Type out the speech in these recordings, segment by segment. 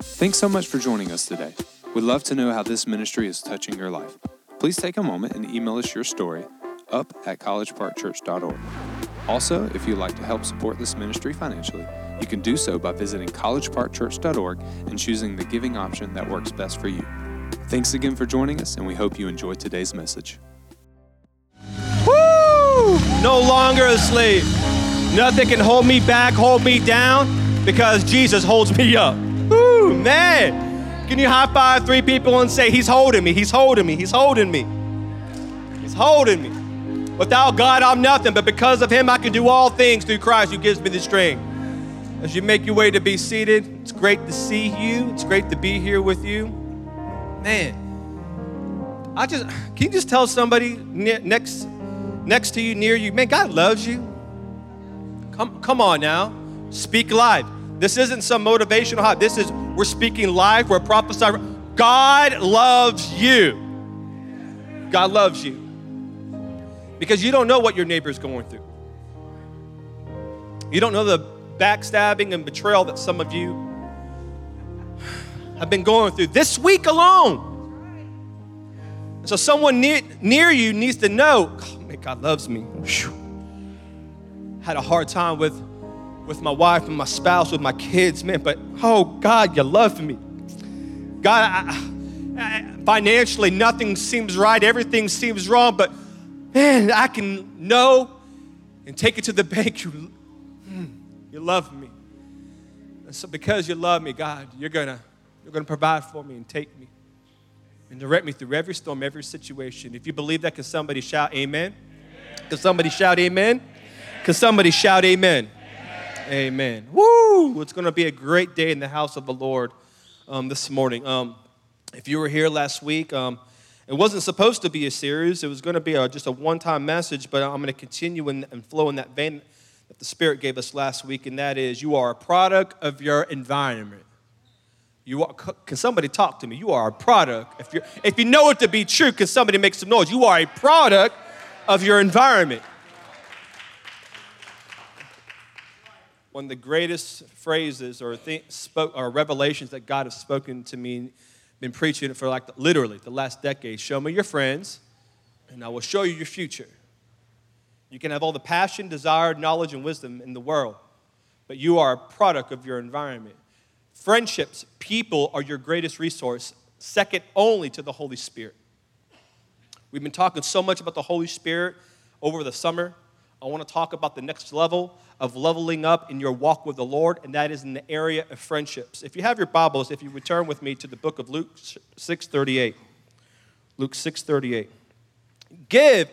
Thanks so much for joining us today. We'd love to know how this ministry is touching your life. Please take a moment and email us your story up at collegeparkchurch.org. Also, if you'd like to help support this ministry financially, you can do so by visiting collegeparkchurch.org and choosing the giving option that works best for you. Thanks again for joining us, and we hope you enjoyed today's message. Woo! No longer a slave. Nothing can hold me back, hold me down, because Jesus holds me up. Man. Can you high five three people and say, He's holding me, He's holding me, He's holding me. He's holding me. Without God, I'm nothing, but because of Him, I can do all things through Christ who gives me the strength. As you make your way to be seated, it's great to see you. It's great to be here with you. Man, I just can you just tell somebody next next to you, near you, man, God loves you. Come, come on now. Speak live. This isn't some motivational hype. This is we're speaking live, we're prophesying. God loves you. God loves you. Because you don't know what your neighbor is going through. You don't know the backstabbing and betrayal that some of you have been going through this week alone. So someone near, near you needs to know, oh, man, God loves me. Whew. Had a hard time with, with my wife and my spouse, with my kids, man, but oh God, you love me. God, I, I, financially, nothing seems right, everything seems wrong, but man, I can know and take it to the bank. You, hmm, you love me. And so because you love me, God, you're gonna, you're gonna provide for me and take me and direct me through every storm, every situation. If you believe that, can somebody shout amen? amen. Can somebody shout amen? Can somebody shout amen? Amen. Woo! It's gonna be a great day in the house of the Lord um, this morning. Um, if you were here last week, um, it wasn't supposed to be a series. It was going to be a, just a one time message, but I'm going to continue in, and flow in that vein that the Spirit gave us last week, and that is you are a product of your environment. You are, can somebody talk to me? You are a product. If, you if you know it to be true, can somebody make some noise? You are a product of your environment. One of the greatest phrases or, th- spoke, or revelations that God has spoken to me been preaching for like literally the last decade. Show me your friends, and I will show you your future. You can have all the passion, desire, knowledge, and wisdom in the world, but you are a product of your environment. Friendships, people are your greatest resource, second only to the Holy Spirit. We've been talking so much about the Holy Spirit over the summer. I want to talk about the next level of leveling up in your walk with the Lord, and that is in the area of friendships. If you have your Bibles, if you return with me to the book of Luke 6:38. Luke 6:38. Give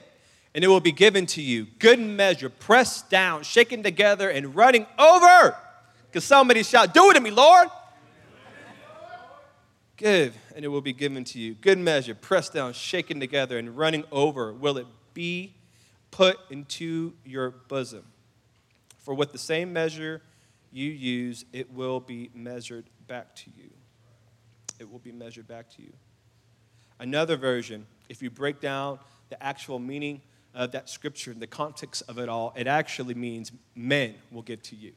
and it will be given to you. Good measure, pressed down, shaken together, and running over. Because somebody shout, Do it to me, Lord. Give, and it will be given to you. Good measure, pressed down, shaken together, and running over will it be put into your bosom. For with the same measure you use, it will be measured back to you. It will be measured back to you. Another version, if you break down the actual meaning of that scripture, in the context of it all, it actually means men will give to you.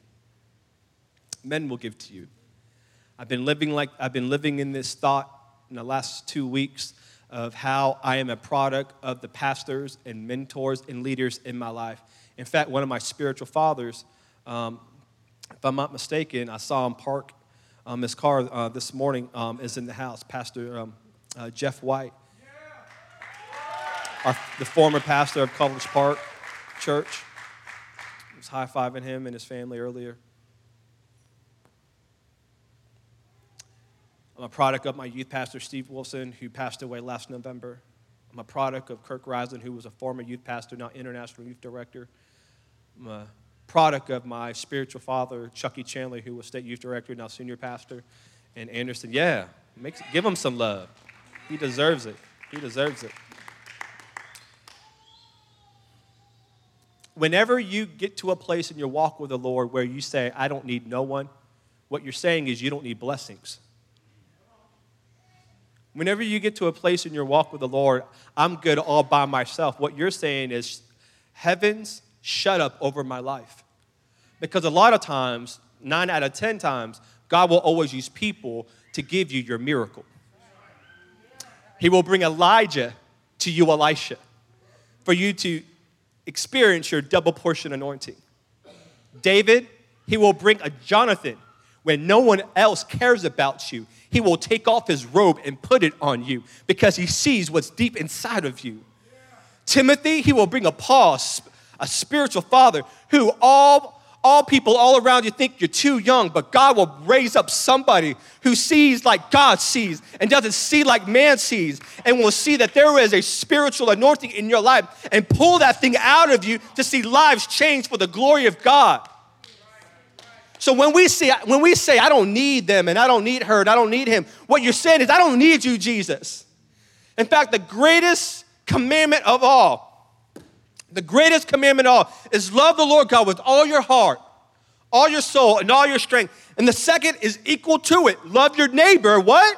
Men will give to you. I've been living like I've been living in this thought in the last two weeks of how I am a product of the pastors and mentors and leaders in my life. In fact, one of my spiritual fathers, um, if I'm not mistaken, I saw him park um, his car uh, this morning, um, is in the house, Pastor um, uh, Jeff White, our, the former pastor of College Park Church. I was high fiving him and his family earlier. I'm a product of my youth pastor, Steve Wilson, who passed away last November. I'm a product of Kirk Rising, who was a former youth pastor, now international youth director. I'm a product of my spiritual father, Chucky Chandler, who was state youth director, now senior pastor. And Anderson, yeah, give him some love. He deserves it. He deserves it. Whenever you get to a place in your walk with the Lord where you say, I don't need no one, what you're saying is you don't need blessings. Whenever you get to a place in your walk with the Lord, I'm good all by myself. What you're saying is, heavens, shut up over my life. Because a lot of times, nine out of 10 times, God will always use people to give you your miracle. He will bring Elijah to you, Elisha, for you to experience your double portion anointing. David, he will bring a Jonathan when no one else cares about you. He will take off his robe and put it on you because he sees what's deep inside of you. Timothy, he will bring a pause, a spiritual father who all all people all around you think you're too young, but God will raise up somebody who sees like God sees and doesn't see like man sees, and will see that there is a spiritual anointing in your life and pull that thing out of you to see lives change for the glory of God. So when we say when we say I don't need them and I don't need her and I don't need him, what you're saying is I don't need you, Jesus. In fact, the greatest commandment of all the greatest commandment of all is love the Lord God with all your heart, all your soul, and all your strength. And the second is equal to it. Love your neighbor, what?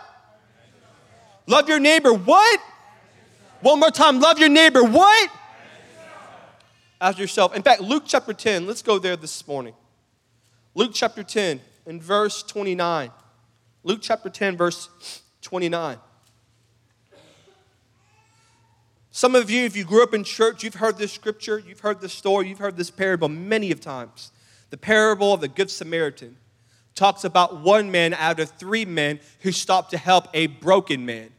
Love your neighbor, what? One more time, love your neighbor, what? As yourself. In fact, Luke chapter 10, let's go there this morning. Luke chapter 10 and verse 29. Luke chapter 10, verse 29. Some of you, if you grew up in church, you've heard this scripture, you've heard this story, you've heard this parable many of times. The parable of the Good Samaritan talks about one man out of three men who stopped to help a broken man,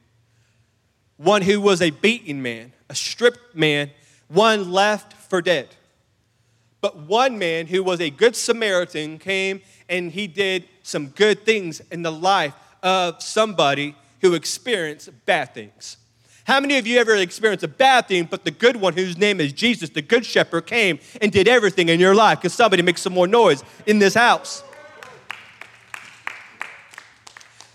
one who was a beaten man, a stripped man, one left for dead. But one man who was a good Samaritan came and he did some good things in the life of somebody who experienced bad things. How many of you ever experienced a bad thing, but the good one, whose name is Jesus, the good shepherd, came and did everything in your life? Because somebody make some more noise in this house.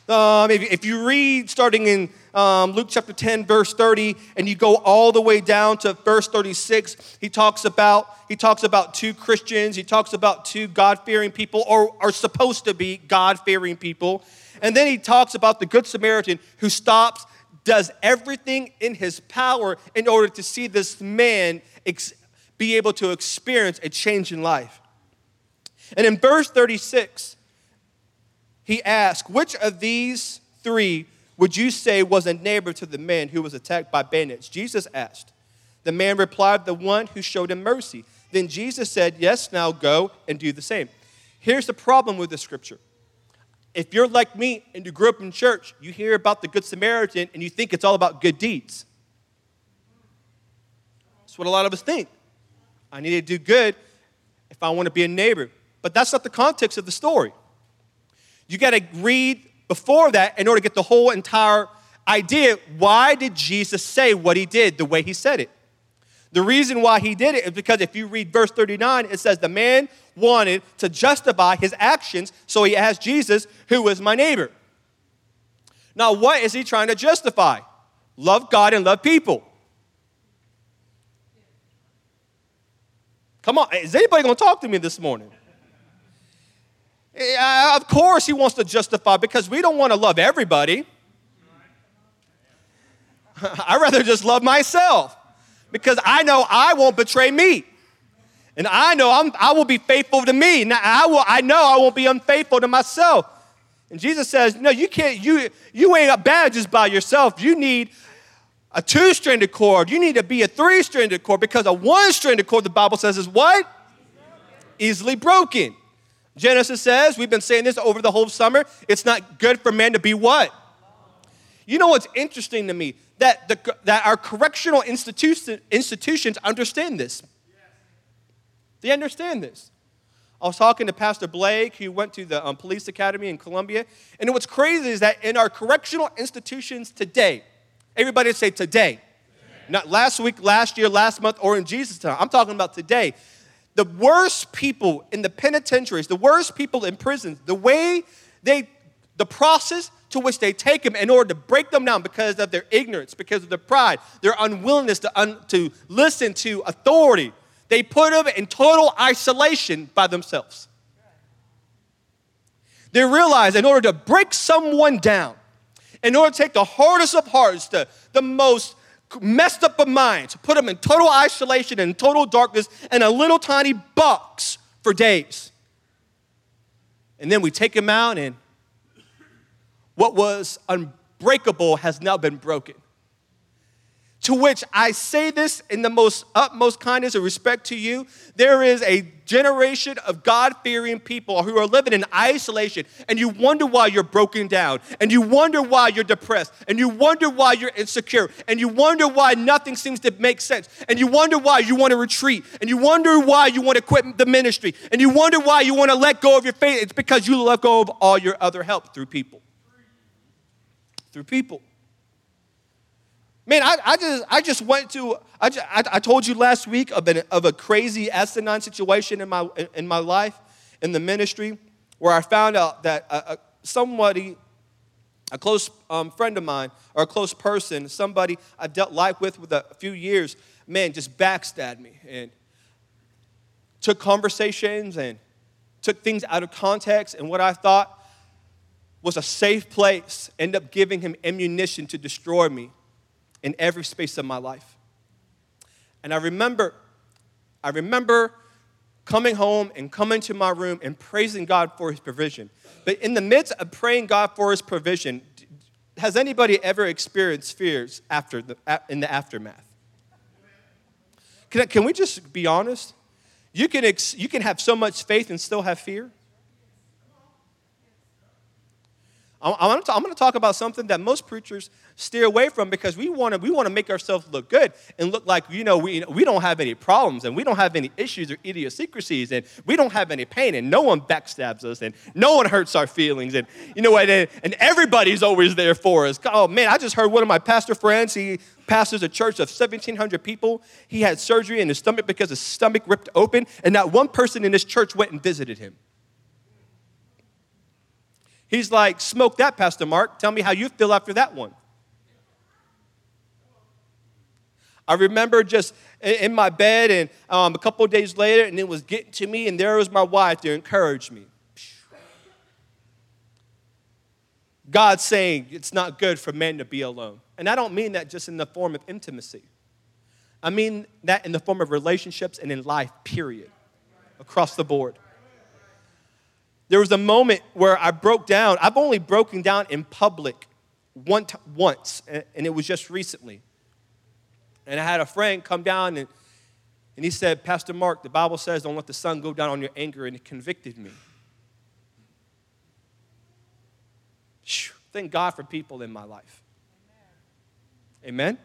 Um, if, if, you read starting in um, Luke chapter 10, verse 30, and you go all the way down to verse 36, he talks about he talks about two Christians, he talks about two God-fearing people, or are supposed to be God-fearing people. And then he talks about the Good Samaritan who stops does everything in his power in order to see this man ex- be able to experience a change in life. And in verse 36, he asks, Which of these three would you say was a neighbor to the man who was attacked by bandits? Jesus asked. The man replied, The one who showed him mercy. Then Jesus said, Yes, now go and do the same. Here's the problem with the scripture if you're like me and you grew up in church, you hear about the Good Samaritan and you think it's all about good deeds. That's what a lot of us think. I need to do good if I want to be a neighbor. But that's not the context of the story. You got to read before that in order to get the whole entire idea. Why did Jesus say what he did the way he said it? The reason why he did it is because if you read verse 39, it says the man wanted to justify his actions, so he asked Jesus, Who is my neighbor? Now, what is he trying to justify? Love God and love people. Come on, is anybody to talk to me this morning? Of course, he wants to justify because we don't want to love everybody. I'd rather just love myself because I know I won't betray me. And I know I'm, I will be faithful to me. Now, I, will, I know I won't be unfaithful to myself. And Jesus says, No, you can't, you, you ain't bad just by yourself. You need a two stranded cord. You need to be a three stranded cord because a one stranded cord, the Bible says, is what? Easily broken. Genesis says, we've been saying this over the whole summer, it's not good for man to be what? You know what's interesting to me? That, the, that our correctional institution, institutions understand this. They understand this. I was talking to Pastor Blake, who went to the um, police academy in Columbia, and what's crazy is that in our correctional institutions today, everybody say today, not last week, last year, last month, or in Jesus' time. I'm talking about today. The worst people in the penitentiaries, the worst people in prisons, the way they, the process to which they take them in order to break them down because of their ignorance, because of their pride, their unwillingness to, un, to listen to authority, they put them in total isolation by themselves. They realize in order to break someone down, in order to take the hardest of hearts, the, the most messed up of minds, put them in total isolation and total darkness in a little tiny box for days. And then we take them out and what was unbreakable has now been broken. To which I say this in the most utmost kindness and respect to you. There is a generation of God fearing people who are living in isolation, and you wonder why you're broken down, and you wonder why you're depressed, and you wonder why you're insecure, and you wonder why nothing seems to make sense, and you wonder why you want to retreat, and you wonder why you want to quit the ministry, and you wonder why you want to let go of your faith. It's because you let go of all your other help through people. Through people. Man, I, I, just, I just went to, I, just, I, I, told you last week of, an, of a crazy asinine situation in my, in my life, in the ministry, where I found out that a, a, somebody, a close um, friend of mine, or a close person, somebody I've dealt life with with a few years, man, just backstabbed me and took conversations and took things out of context. And what I thought was a safe place, ended up giving him ammunition to destroy me in every space of my life. And I remember, I remember coming home and coming to my room and praising God for his provision. But in the midst of praying God for his provision, has anybody ever experienced fears after the, in the aftermath? Can, can we just be honest? You can, ex, you can have so much faith and still have fear. I'm going to talk about something that most preachers steer away from because we want to we want to make ourselves look good and look like you know we, we don't have any problems and we don't have any issues or idiosyncrasies and we don't have any pain and no one backstabs us and no one hurts our feelings and you know what and, and everybody's always there for us. Oh man, I just heard one of my pastor friends. He pastors a church of 1,700 people. He had surgery in his stomach because his stomach ripped open, and not one person in his church went and visited him. He's like, Smoke that, Pastor Mark. Tell me how you feel after that one. I remember just in my bed, and um, a couple days later, and it was getting to me, and there was my wife to encourage me. God saying it's not good for men to be alone. And I don't mean that just in the form of intimacy, I mean that in the form of relationships and in life, period, across the board. There was a moment where I broke down. I've only broken down in public one t- once, and it was just recently. And I had a friend come down and, and he said, Pastor Mark, the Bible says, don't let the sun go down on your anger, and it convicted me. Thank God for people in my life. Amen. Amen?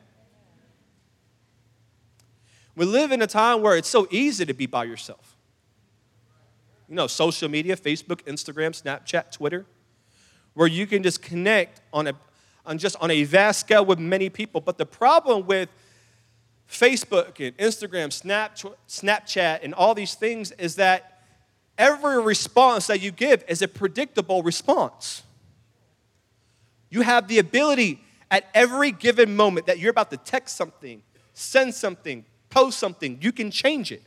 We live in a time where it's so easy to be by yourself you know, social media, Facebook, Instagram, Snapchat, Twitter, where you can just connect on a on just on a vast scale with many people. But the problem with Facebook and Instagram, Snapchat, and all these things is that every response that you give is a predictable response. You have the ability at every given moment that you're about to text something, send something, post something, you can change it.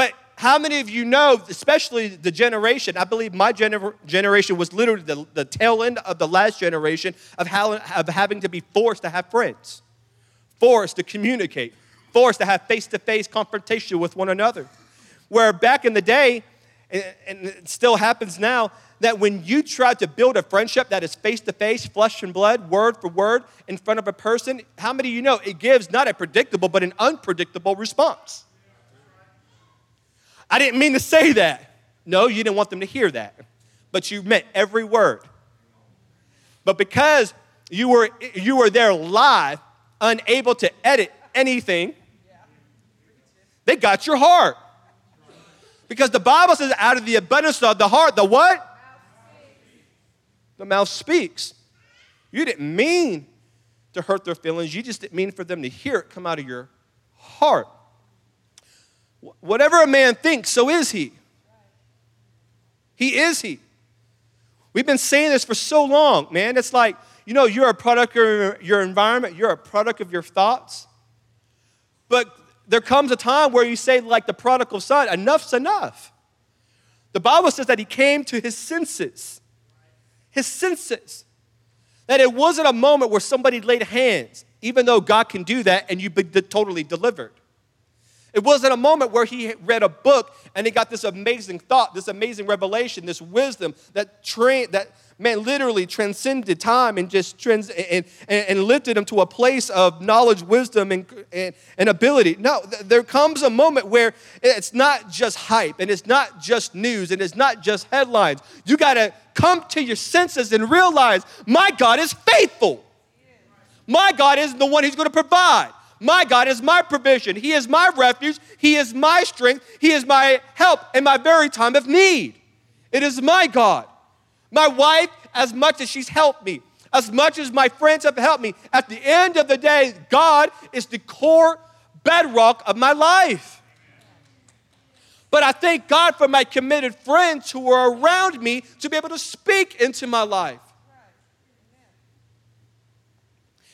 But how many of you know, especially the generation, I believe my gener- generation was literally the, the tail end of the last generation of, how, of having to be forced to have friends, forced to communicate, forced to have face to face confrontation with one another. Where back in the day, and, and it still happens now, that when you try to build a friendship that is face to face, flesh and blood, word for word, in front of a person, how many of you know it gives not a predictable but an unpredictable response? I didn't mean to say that. No, you didn't want them to hear that. But you meant every word. But because you were, you were there live, unable to edit anything, they got your heart. Because the Bible says, out of the abundance of the heart, the what? The mouth speaks. You didn't mean to hurt their feelings, you just didn't mean for them to hear it come out of your heart. Whatever a man thinks, so is he. He is he. We've been saying this for so long, man. It's like, you know, you're a product of your environment, you're a product of your thoughts. But there comes a time where you say, like the prodigal son, enough's enough. The Bible says that he came to his senses. His senses. That it wasn't a moment where somebody laid hands, even though God can do that and you've been totally delivered. It wasn't a moment where he read a book and he got this amazing thought, this amazing revelation, this wisdom that that man literally transcended time and just trans and, and, and lifted him to a place of knowledge, wisdom, and, and, and ability. No, th- there comes a moment where it's not just hype and it's not just news and it's not just headlines. You got to come to your senses and realize my God is faithful. My God isn't the one who's going to provide. My God is my provision. He is my refuge. He is my strength. He is my help in my very time of need. It is my God. My wife, as much as she's helped me, as much as my friends have helped me, at the end of the day, God is the core bedrock of my life. But I thank God for my committed friends who are around me to be able to speak into my life.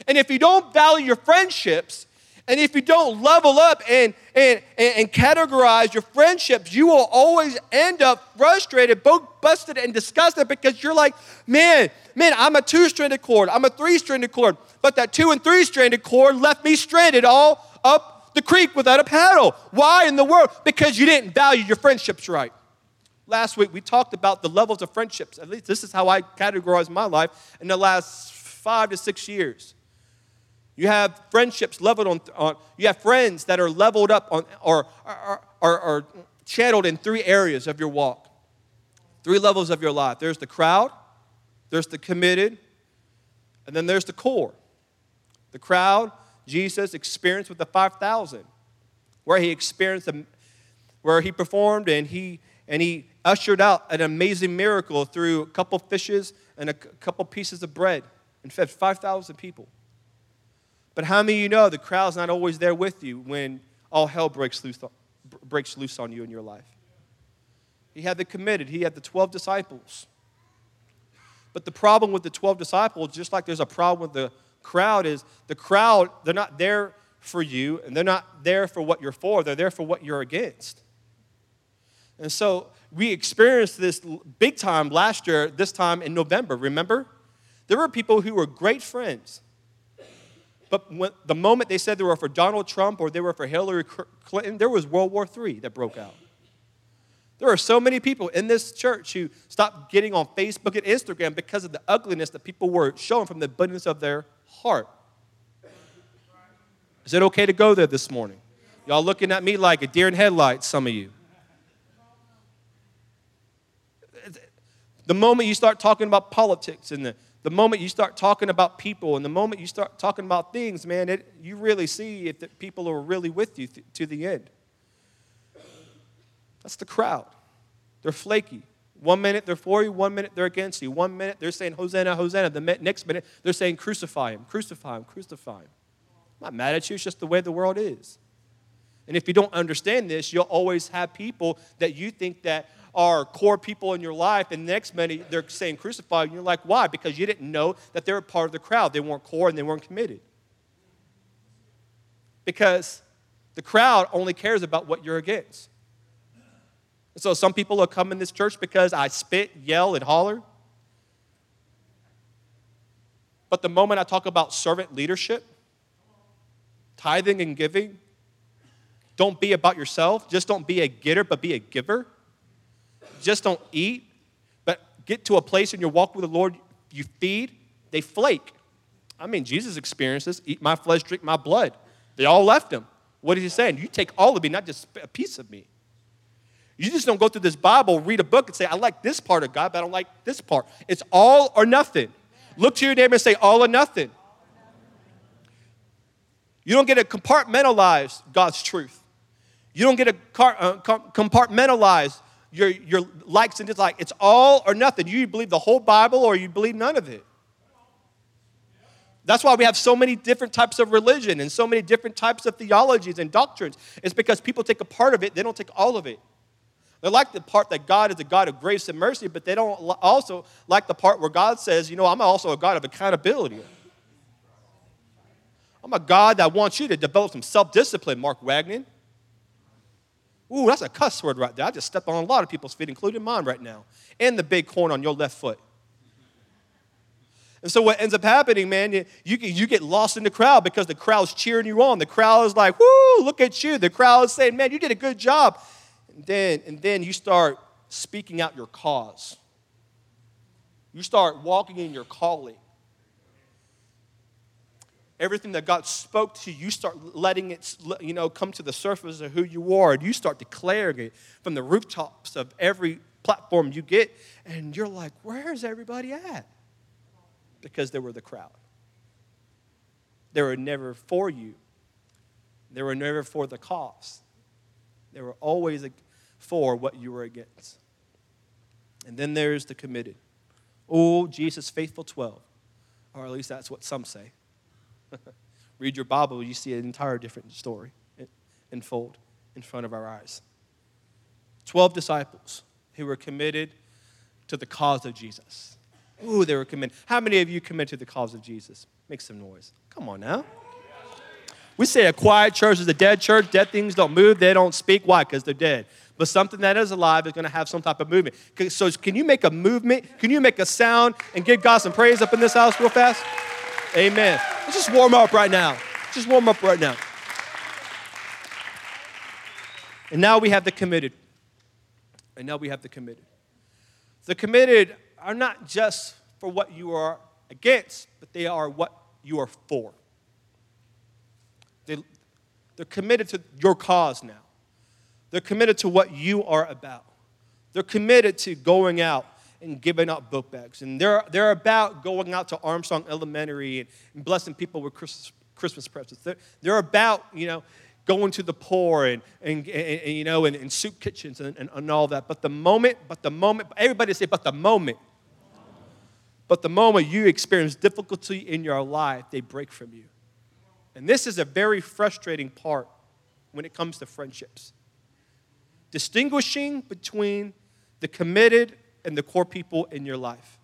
And if you don't value your friendships, and if you don't level up and, and, and, categorize your friendships, you will always end up frustrated, both busted, and disgusted because you're like, man, man, I'm a two stranded cord, I'm a three stranded cord. But that two and three stranded cord left me stranded all up the creek without a paddle. Why in the world? Because you didn't value your friendships right. Last week, we talked about the levels of friendships. At least this is how I categorize my life in the last five to six years. You have friendships leveled on, on you have friends that are leveled up on, or are, channeled in three areas of your walk, three levels of your life. There's the crowd, there's the committed, and then there's the core. The crowd, Jesus experienced with the 5,000, where he experienced, where he performed and he, and he ushered out an amazing miracle through a couple fishes and a couple pieces of bread and fed 5,000 people. But how many of you know the crowd's not always there with you when all hell breaks loose, breaks loose on you in your life? He had the committed, he had the 12 disciples. But the problem with the 12 disciples, just like there's a problem with the crowd, is the crowd, they're not there for you and they're not there for what you're for, they're there for what you're against. And so we experienced this big time last year, this time in November, remember? There were people who were great friends but when, the moment they said they were for Donald Trump or they were for Hillary Clinton, there was World War III that broke out. There are so many people in this church who stopped getting on Facebook and Instagram because of the ugliness that people were showing from the abundance of their heart. Is it okay to go there this morning? Y'all looking at me like a deer in headlights, some of you. The moment you start talking about politics and the the moment you start talking about people and the moment you start talking about things, man, it, you really see if the people are really with you th- to the end. That's the crowd. They're flaky. One minute they're for you, one minute they're against you. One minute they're saying, Hosanna, Hosanna. The next minute they're saying, Crucify him, crucify him, crucify him. I'm not mad at you, it's just the way the world is. And if you don't understand this, you'll always have people that you think that are core people in your life, and the next minute they're saying crucify, and you're like, why? Because you didn't know that they're a part of the crowd. They weren't core and they weren't committed. Because the crowd only cares about what you're against. And so some people will come in this church because I spit, yell, and holler. But the moment I talk about servant leadership, tithing and giving, don't be about yourself. Just don't be a getter, but be a giver just don't eat, but get to a place in your walk with the Lord, you feed, they flake. I mean, Jesus experienced this eat my flesh, drink my blood. They all left him. What is he saying? You take all of me, not just a piece of me. You just don't go through this Bible, read a book, and say, I like this part of God, but I don't like this part. It's all or nothing. Look to your neighbor and say, all or nothing. You don't get to compartmentalize God's truth. You don't get to uh, compartmentalize your, your likes and dislikes. It's all or nothing. You believe the whole Bible or you believe none of it. That's why we have so many different types of religion and so many different types of theologies and doctrines. It's because people take a part of it, they don't take all of it. They like the part that God is a God of grace and mercy, but they don't also like the part where God says, you know, I'm also a God of accountability. I'm a God that wants you to develop some self discipline, Mark Wagner. Ooh, that's a cuss word right there. I just stepped on a lot of people's feet, including mine right now. And the big corn on your left foot. And so what ends up happening, man, you, you, you get lost in the crowd because the crowd's cheering you on. The crowd is like, whoo, look at you. The crowd is saying, man, you did a good job. And then, and then you start speaking out your cause. You start walking in your calling. Everything that God spoke to you, you start letting it, you know, come to the surface of who you are, and you start declaring it from the rooftops of every platform you get, and you're like, where's everybody at? Because they were the crowd. They were never for you. They were never for the cause. They were always for what you were against. And then there's the committed. Oh, Jesus, faithful 12. Or at least that's what some say. Read your Bible, you see an entire different story unfold in front of our eyes. 12 disciples who were committed to the cause of Jesus. Ooh, they were committed. How many of you committed to the cause of Jesus? Make some noise. Come on now. We say a quiet church is a dead church. Dead things don't move, they don't speak. Why? Because they're dead. But something that is alive is going to have some type of movement. So, can you make a movement? Can you make a sound and give God some praise up in this house real fast? Amen. Let's just warm up right now. Just warm up right now. And now we have the committed. And now we have the committed. The committed are not just for what you are against, but they are what you are for. They, they're committed to your cause now. They're committed to what you are about. They're committed to going out and giving out book bags. And they're, they're about going out to Armstrong Elementary and, blessing people with Christmas, Christmas presents. They're, they're about, you know, going to the poor and, and, and, and you know, and, and, soup kitchens and, and, and all that. But the moment, but the moment, everybody say, but the moment, but the moment you experience difficulty in your life, they break from you. And this is a very frustrating part when it comes to friendships. Distinguishing between the committed and the core people in your life.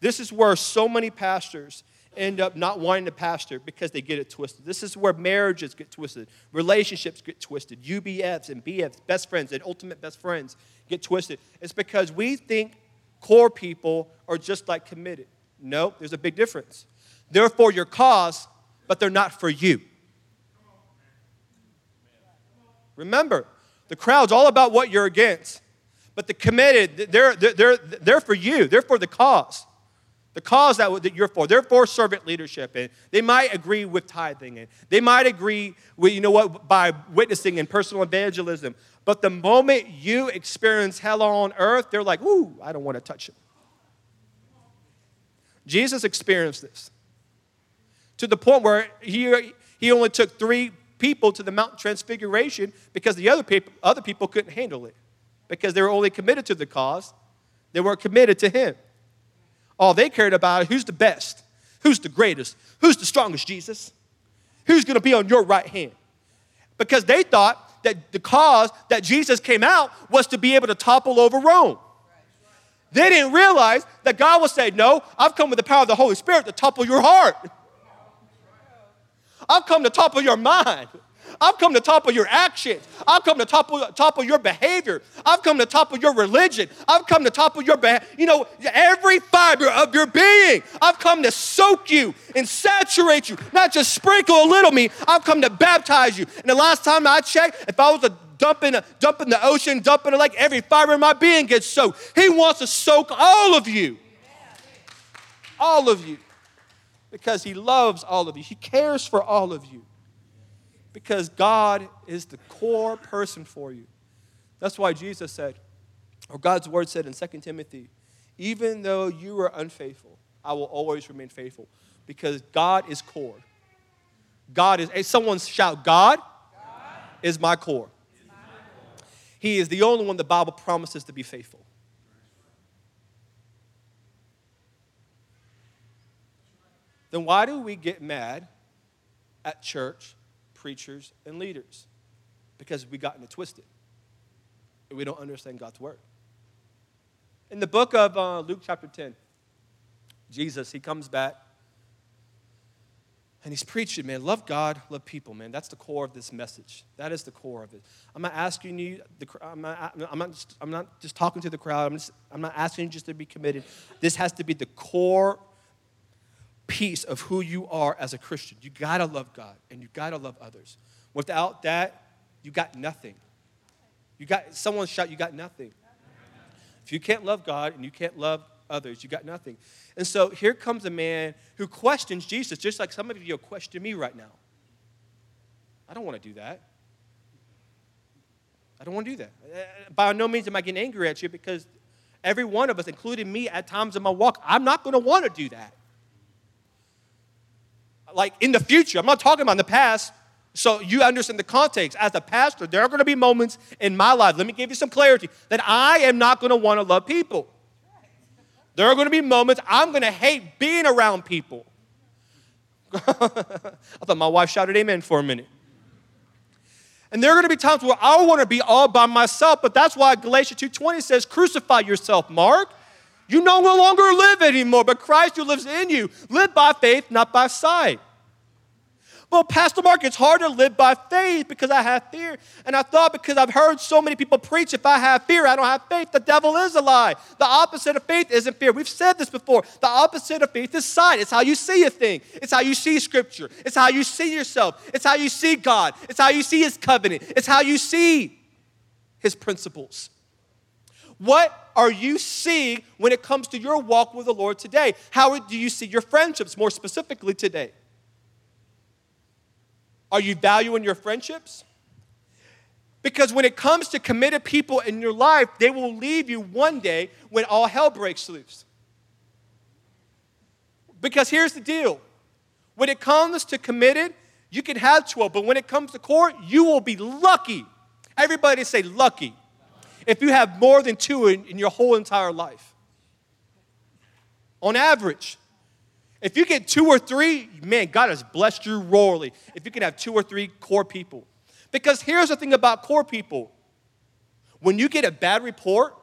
This is where so many pastors end up not wanting to pastor because they get it twisted. This is where marriages get twisted, relationships get twisted, UBFs and BFs, best friends and ultimate best friends get twisted. It's because we think core people are just like committed. No, there's a big difference. They're for your cause, but they're not for you. Remember, the crowd's all about what you're against. But the committed, they're, they're, they're for you, they're for the cause. The cause that, that you're for. They're for servant leadership. And they might agree with tithing. And they might agree with, you know what, by witnessing and personal evangelism. But the moment you experience hell on earth, they're like, ooh, I don't want to touch it. Jesus experienced this to the point where he, he only took three people to the Mount Transfiguration because the other people, other people couldn't handle it because they were only committed to the cause. They weren't committed to him. All they cared about who's the best, who's the greatest, who's the strongest, Jesus, who's going to be on your right hand. Because they thought that the cause that Jesus came out was to be able to topple over Rome. They didn't realize that God was saying, No, I've come with the power of the Holy Spirit to topple your heart. I've come to topple your mind. I've come to top of your actions. I've come to top of, top of your behavior. I've come to top of your religion. I've come to top of your, you know, every fiber of your being. I've come to soak you and saturate you, not just sprinkle a little me. I've come to baptize you. And the last time I checked, if I was a dump in, a, dump in the ocean, dump in a lake, every fiber of my being gets soaked. He wants to soak all of you. All of you. Because he loves all of you. He cares for all of you because God is the core person for you. That's why Jesus said, or God's word said in 2 Timothy, even though you are unfaithful, I will always remain faithful because God is core. God is, hey, someone shout, God, God. Is, my core. is my core. He is the only one the Bible promises to be faithful. Then why do we get mad at church preachers, and leaders because we've gotten it twisted. And we don't understand God's word. In the book of uh, Luke, chapter 10, Jesus, he comes back and he's preaching, man, love God, love people, man. That's the core of this message. That is the core of it. I'm not asking you, the, I'm, not, I'm, not just, I'm not just talking to the crowd. I'm, just, I'm not asking you just to be committed. This has to be the core piece of who you are as a Christian. You gotta love God and you gotta love others. Without that, you got nothing. You got someone shout, you got nothing. If you can't love God and you can't love others, you got nothing. And so here comes a man who questions Jesus, just like some of you question me right now. I don't want to do that. I don't want to do that. By no means am I getting angry at you because every one of us, including me at times in my walk, I'm not going to want to do that. Like in the future, I'm not talking about in the past. So you understand the context. As a pastor, there are going to be moments in my life, let me give you some clarity, that I am not going to want to love people. There are going to be moments I'm going to hate being around people. I thought my wife shouted amen for a minute. And there are going to be times where I want to be all by myself, but that's why Galatians 2:20 says, "Crucify yourself, Mark. You no longer live anymore, but Christ who lives in you. Live by faith, not by sight." Well, Pastor Mark, it's hard to live by faith because I have fear. And I thought because I've heard so many people preach, if I have fear, I don't have faith. The devil is a lie. The opposite of faith isn't fear. We've said this before. The opposite of faith is sight. It's how you see a thing, it's how you see scripture, it's how you see yourself, it's how you see God, it's how you see his covenant, it's how you see his principles. What are you seeing when it comes to your walk with the Lord today? How do you see your friendships more specifically today? Are you valuing your friendships? Because when it comes to committed people in your life, they will leave you one day when all hell breaks loose. Because here's the deal when it comes to committed, you can have 12, but when it comes to court, you will be lucky. Everybody say lucky. If you have more than two in, in your whole entire life. On average, if you get two or three, man, God has blessed you royally. If you can have two or three core people. Because here's the thing about core people when you get a bad report,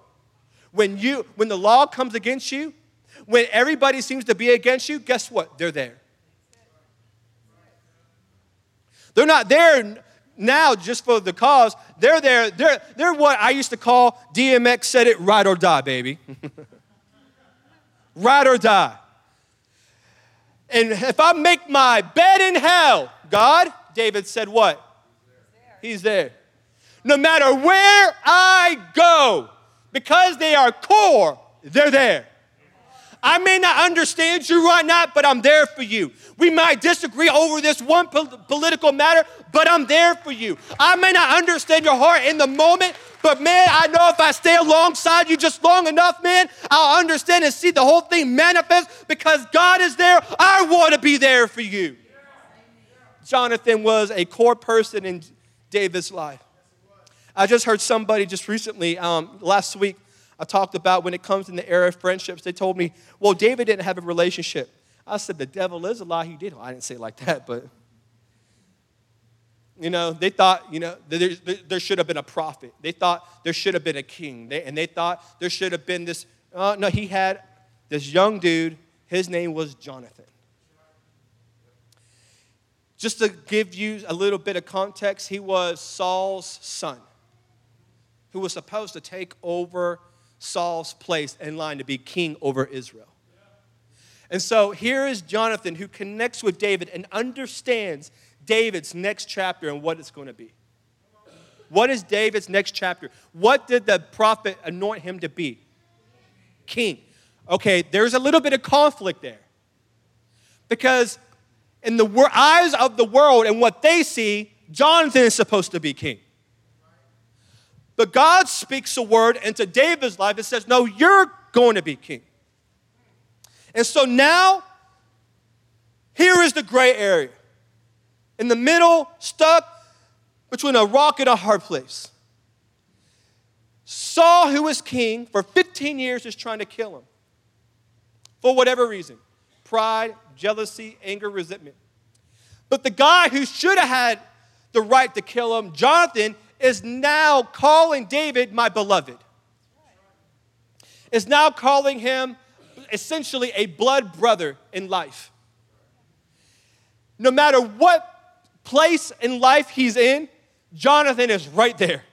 when, you, when the law comes against you, when everybody seems to be against you, guess what? They're there. They're not there now just for the cause. They're there. They're, they're what I used to call DMX said it ride or die, baby. ride or die. And if I make my bed in hell, God, David said, what? He's there. No matter where I go, because they are core, they're there. I may not understand you right now, but I'm there for you. We might disagree over this one po- political matter, but I'm there for you. I may not understand your heart in the moment, but man, I know if I stay alongside you just long enough, man, I'll understand and see the whole thing manifest because God is there. I want to be there for you. Jonathan was a core person in David's life. I just heard somebody just recently, um, last week, I talked about when it comes in the area of friendships, they told me, well, David didn't have a relationship. I said, the devil is a lie. He did. Well, I didn't say it like that, but you know, they thought, you know, there, there, should have been a prophet. They thought there should have been a king. They, and they thought there should have been this. Uh, no, he had this young dude. His name was Jonathan. Just to give you a little bit of context, he was Saul's son, who was supposed to take over Saul's place in line to be king over Israel. And so here is Jonathan who connects with David and understands David's next chapter and what it's going to be. What is David's next chapter? What did the prophet anoint him to be? King. Okay, there's a little bit of conflict there. Because in the eyes of the world and what they see, Jonathan is supposed to be king. But God speaks a word into David's life and says, No, you're going to be king. And so now, here is the gray area. In the middle, stuck between a rock and a hard place. Saul, who was king for 15 years, is trying to kill him for whatever reason pride, jealousy, anger, resentment. But the guy who should have had the right to kill him, Jonathan, is now calling David my beloved. Is now calling him essentially a blood brother in life. No matter what place in life he's in, Jonathan is right there.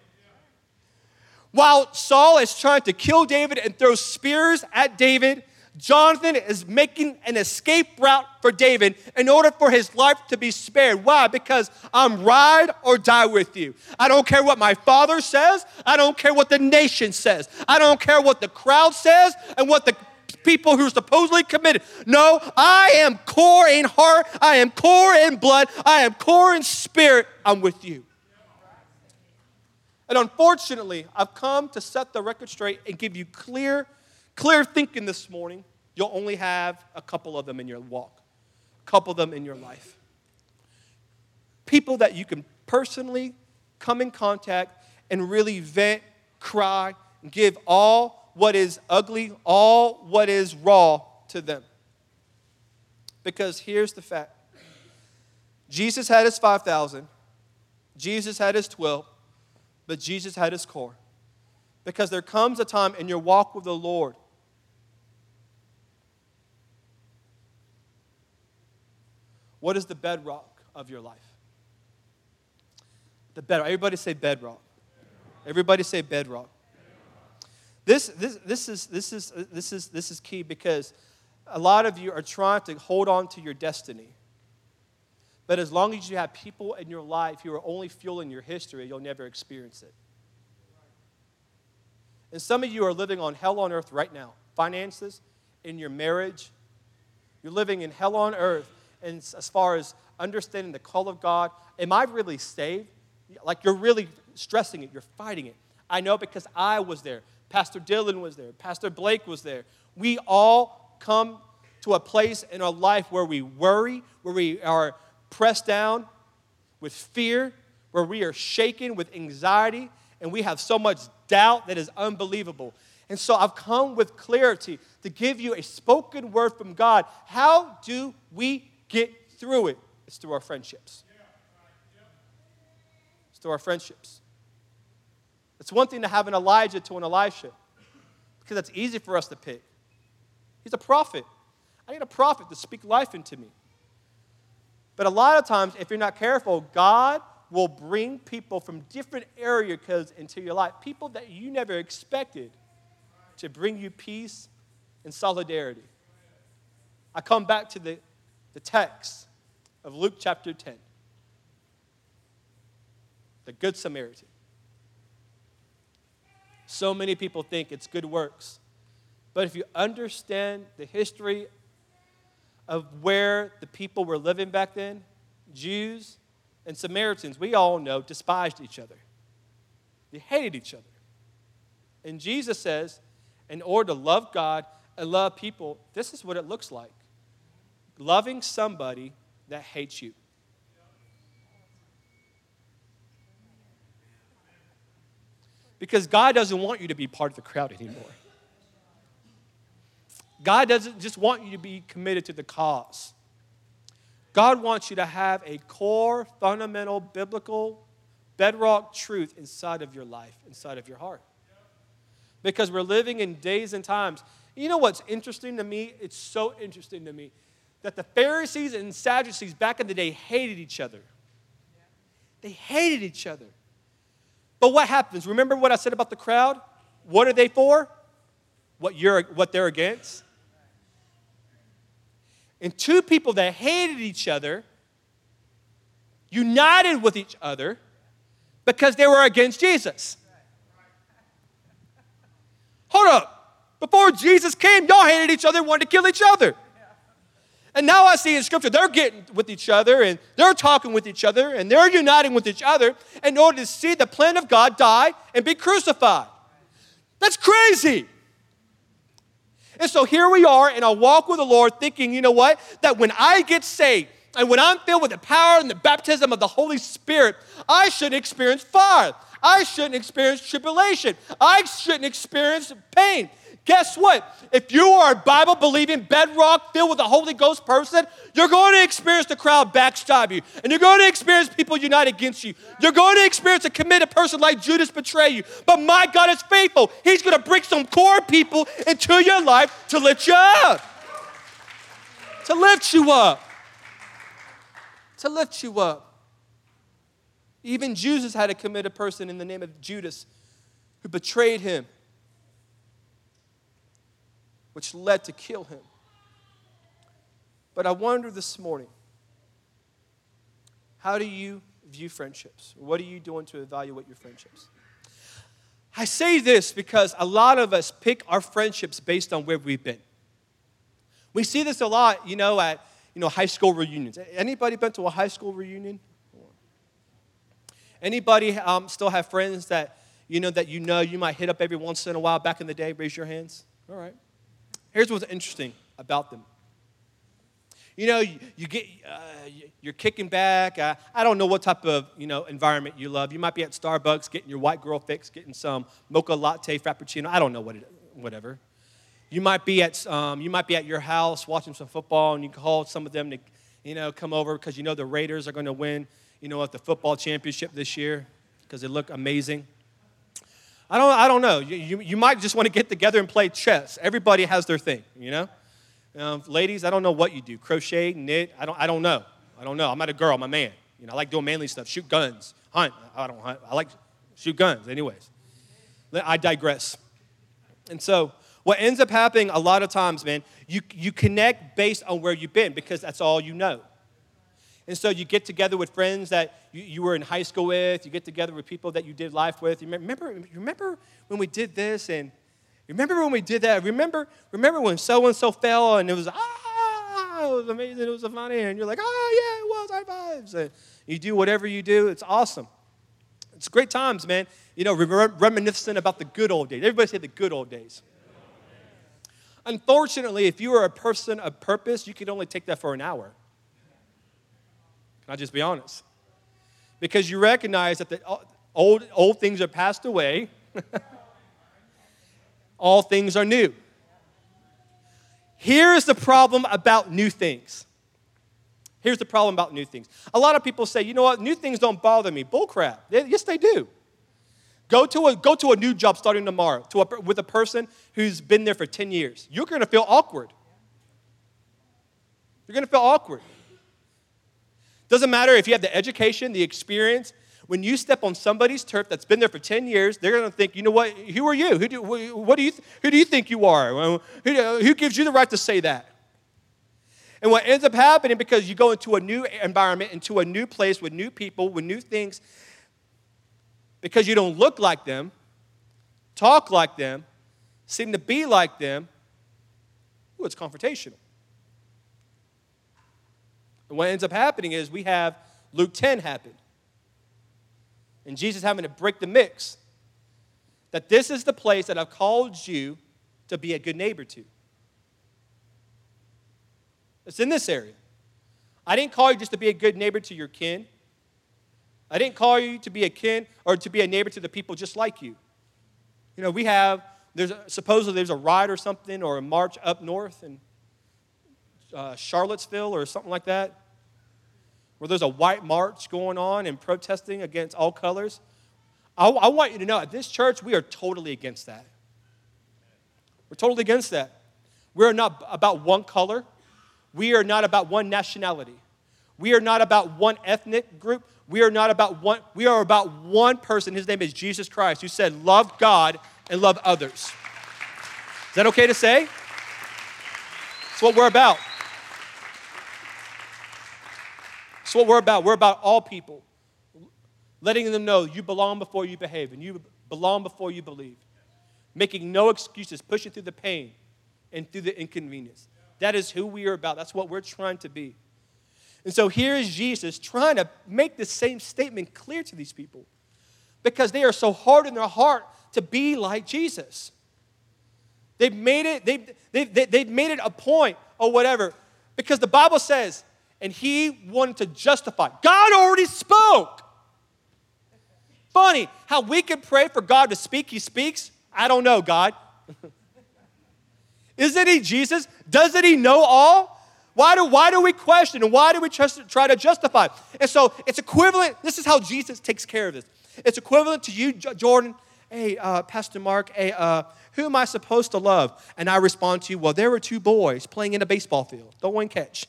While Saul is trying to kill David and throw spears at David, Jonathan is making an escape route for David in order for his life to be spared. Why? Because I'm ride or die with you. I don't care what my father says. I don't care what the nation says. I don't care what the crowd says and what the people who are supposedly committed. No, I am core in heart. I am core in blood. I am core in spirit. I'm with you. And unfortunately, I've come to set the record straight and give you clear, clear thinking this morning. You'll only have a couple of them in your walk, a couple of them in your life. People that you can personally come in contact and really vent, cry, and give all what is ugly, all what is raw to them. Because here's the fact Jesus had his 5,000, Jesus had his 12 but Jesus had his core. Because there comes a time in your walk with the Lord What is the bedrock of your life? The bedrock. Everybody say bedrock. Everybody say bedrock. This, this, this, is, this, is, uh, this, is, this is key because a lot of you are trying to hold on to your destiny. But as long as you have people in your life who are only fueling your history, you'll never experience it. And some of you are living on hell on earth right now finances, in your marriage. You're living in hell on earth. And as far as understanding the call of God, am I really saved? Like you're really stressing it, you're fighting it. I know because I was there. Pastor Dylan was there. Pastor Blake was there. We all come to a place in our life where we worry, where we are pressed down with fear, where we are shaken with anxiety, and we have so much doubt that is unbelievable. And so I've come with clarity to give you a spoken word from God. How do we get through it? It's through our friendships. It's through our friendships. It's one thing to have an Elijah to an Elisha because that's easy for us to pick. He's a prophet. I need a prophet to speak life into me. But a lot of times, if you're not careful, God will bring people from different areas into your life, people that you never expected to bring you peace and solidarity. I come back to the, the text of Luke chapter 10 the Good Samaritan. So many people think it's good works. But if you understand the history of where the people were living back then, Jews and Samaritans, we all know, despised each other. They hated each other. And Jesus says, in order to love God and love people, this is what it looks like loving somebody that hates you. Because God doesn't want you to be part of the crowd anymore. God doesn't just want you to be committed to the cause. God wants you to have a core, fundamental, biblical, bedrock truth inside of your life, inside of your heart. Because we're living in days and times. You know what's interesting to me? It's so interesting to me that the Pharisees and Sadducees back in the day hated each other. They hated each other. But what happens? Remember what I said about the crowd? What are they for? What you're what they're against? and two people that hated each other united with each other because they were against Jesus. Hold up. Before Jesus came, y'all hated each other, wanted to kill each other. And now I see in Scripture they're getting with each other and they're talking with each other and they're uniting with each other in order to see the plan of God die and be crucified. That's crazy. And so here we are in our walk with the Lord, thinking, you know what? That when I get saved, and when I'm filled with the power and the baptism of the Holy Spirit, I shouldn't experience fire. I shouldn't experience tribulation. I shouldn't experience pain. Guess what? If you are a Bible believing, bedrock filled with the Holy Ghost person, you're going to experience the crowd backstab you. And you're going to experience people unite against you. You're going to experience a committed person like Judas betray you. But my God is faithful. He's going to bring some core people into your life to lift you up. To lift you up. To lift you up. Even Jesus had a committed person in the name of Judas who betrayed him which led to kill him. But I wonder this morning how do you view friendships? What are you doing to evaluate your friendships? I say this because a lot of us pick our friendships based on where we've been. We see this a lot, you know, at you know high school reunions. Anybody been to a high school reunion? Anybody um, still have friends that you know that you know you might hit up every once in a while back in the day? Raise your hands. All right. Here's what's interesting about them. You know, you, you get uh, you're kicking back. I don't know what type of you know environment you love. You might be at Starbucks getting your white girl fix, getting some mocha latte frappuccino. I don't know what it, whatever. You might be at um, you might be at your house watching some football, and you call some of them to you know come over because you know the Raiders are going to win you know, at the football championship this year because they look amazing. I don't, I don't know. You, you, you, might just want to get together and play chess. Everybody has their thing, you know? Um, ladies, I don't know what you do. Crochet, knit, I don't, I don't know. I don't know. I'm not a girl, I'm a man. You know, I like doing manly stuff. Shoot guns, hunt. I don't hunt. I like shoot guns, anyways. I digress. And so, what ends up happening a lot of times, man, you, you connect based on where you've been because that's all you know. And so you get together with friends that you, you were in high school with, you get together with people that you did life with. You remember, remember when we did this and remember when we did that? Remember, remember when so and so fell and it was, ah, it was amazing, it was so funny. And you're like, oh, yeah, it was, high fives. And you do whatever you do, it's awesome. It's great times, man. You know, reminiscent about the good old days. Everybody say the good old days. Unfortunately, if you are a person of purpose, you can only take that for an hour. Can I just be honest? Because you recognize that the uh, old, old things are passed away, all things are new. Here's the problem about new things. Here's the problem about new things. A lot of people say, you know what, new things don't bother me. Bullcrap. Yes, they do. Go to a, go to a new job starting tomorrow to a, with a person who's been there for 10 years. You're going to feel awkward. You're going to feel awkward. Doesn't matter if you have the education, the experience. When you step on somebody's turf that's been there for 10 years, they're going to think, you know what? Who are you? Who do, what do you, who do you think you are? Who, who gives you the right to say that? And what ends up happening because you go into a new environment, into a new place with new people, with new things, because you don't look like them, talk like them, seem to be like them, ooh, it's confrontational. And what ends up happening is we have Luke 10 happen. And Jesus having to break the mix that this is the place that I've called you to be a good neighbor to. It's in this area. I didn't call you just to be a good neighbor to your kin. I didn't call you to be a kin or to be a neighbor to the people just like you. You know, we have, there's a, supposedly there's a ride or something or a march up north, and uh, Charlottesville or something like that, where there's a white march going on and protesting against all colors. I, I want you to know at this church, we are totally against that. We're totally against that. We're not about one color. We are not about one nationality. We are not about one ethnic group. We are not about one, we are about one person. His name is Jesus Christ, who said, Love God and love others. Is that okay to say? That's what we're about. That's what we're about. We're about all people, letting them know you belong before you behave and you belong before you believe, making no excuses, pushing through the pain and through the inconvenience. That is who we are about. That's what we're trying to be. And so here is Jesus trying to make the same statement clear to these people because they are so hard in their heart to be like Jesus. They've made it, they've, they've, they've made it a point or whatever because the Bible says and he wanted to justify. God already spoke. Funny how we can pray for God to speak, he speaks. I don't know, God. Isn't he Jesus? Doesn't he know all? Why do, why do we question and why do we trust, try to justify? And so it's equivalent. This is how Jesus takes care of this. It's equivalent to you, Jordan. Hey, uh, Pastor Mark, hey, uh, who am I supposed to love? And I respond to you, well, there were two boys playing in a baseball field. Don't one catch.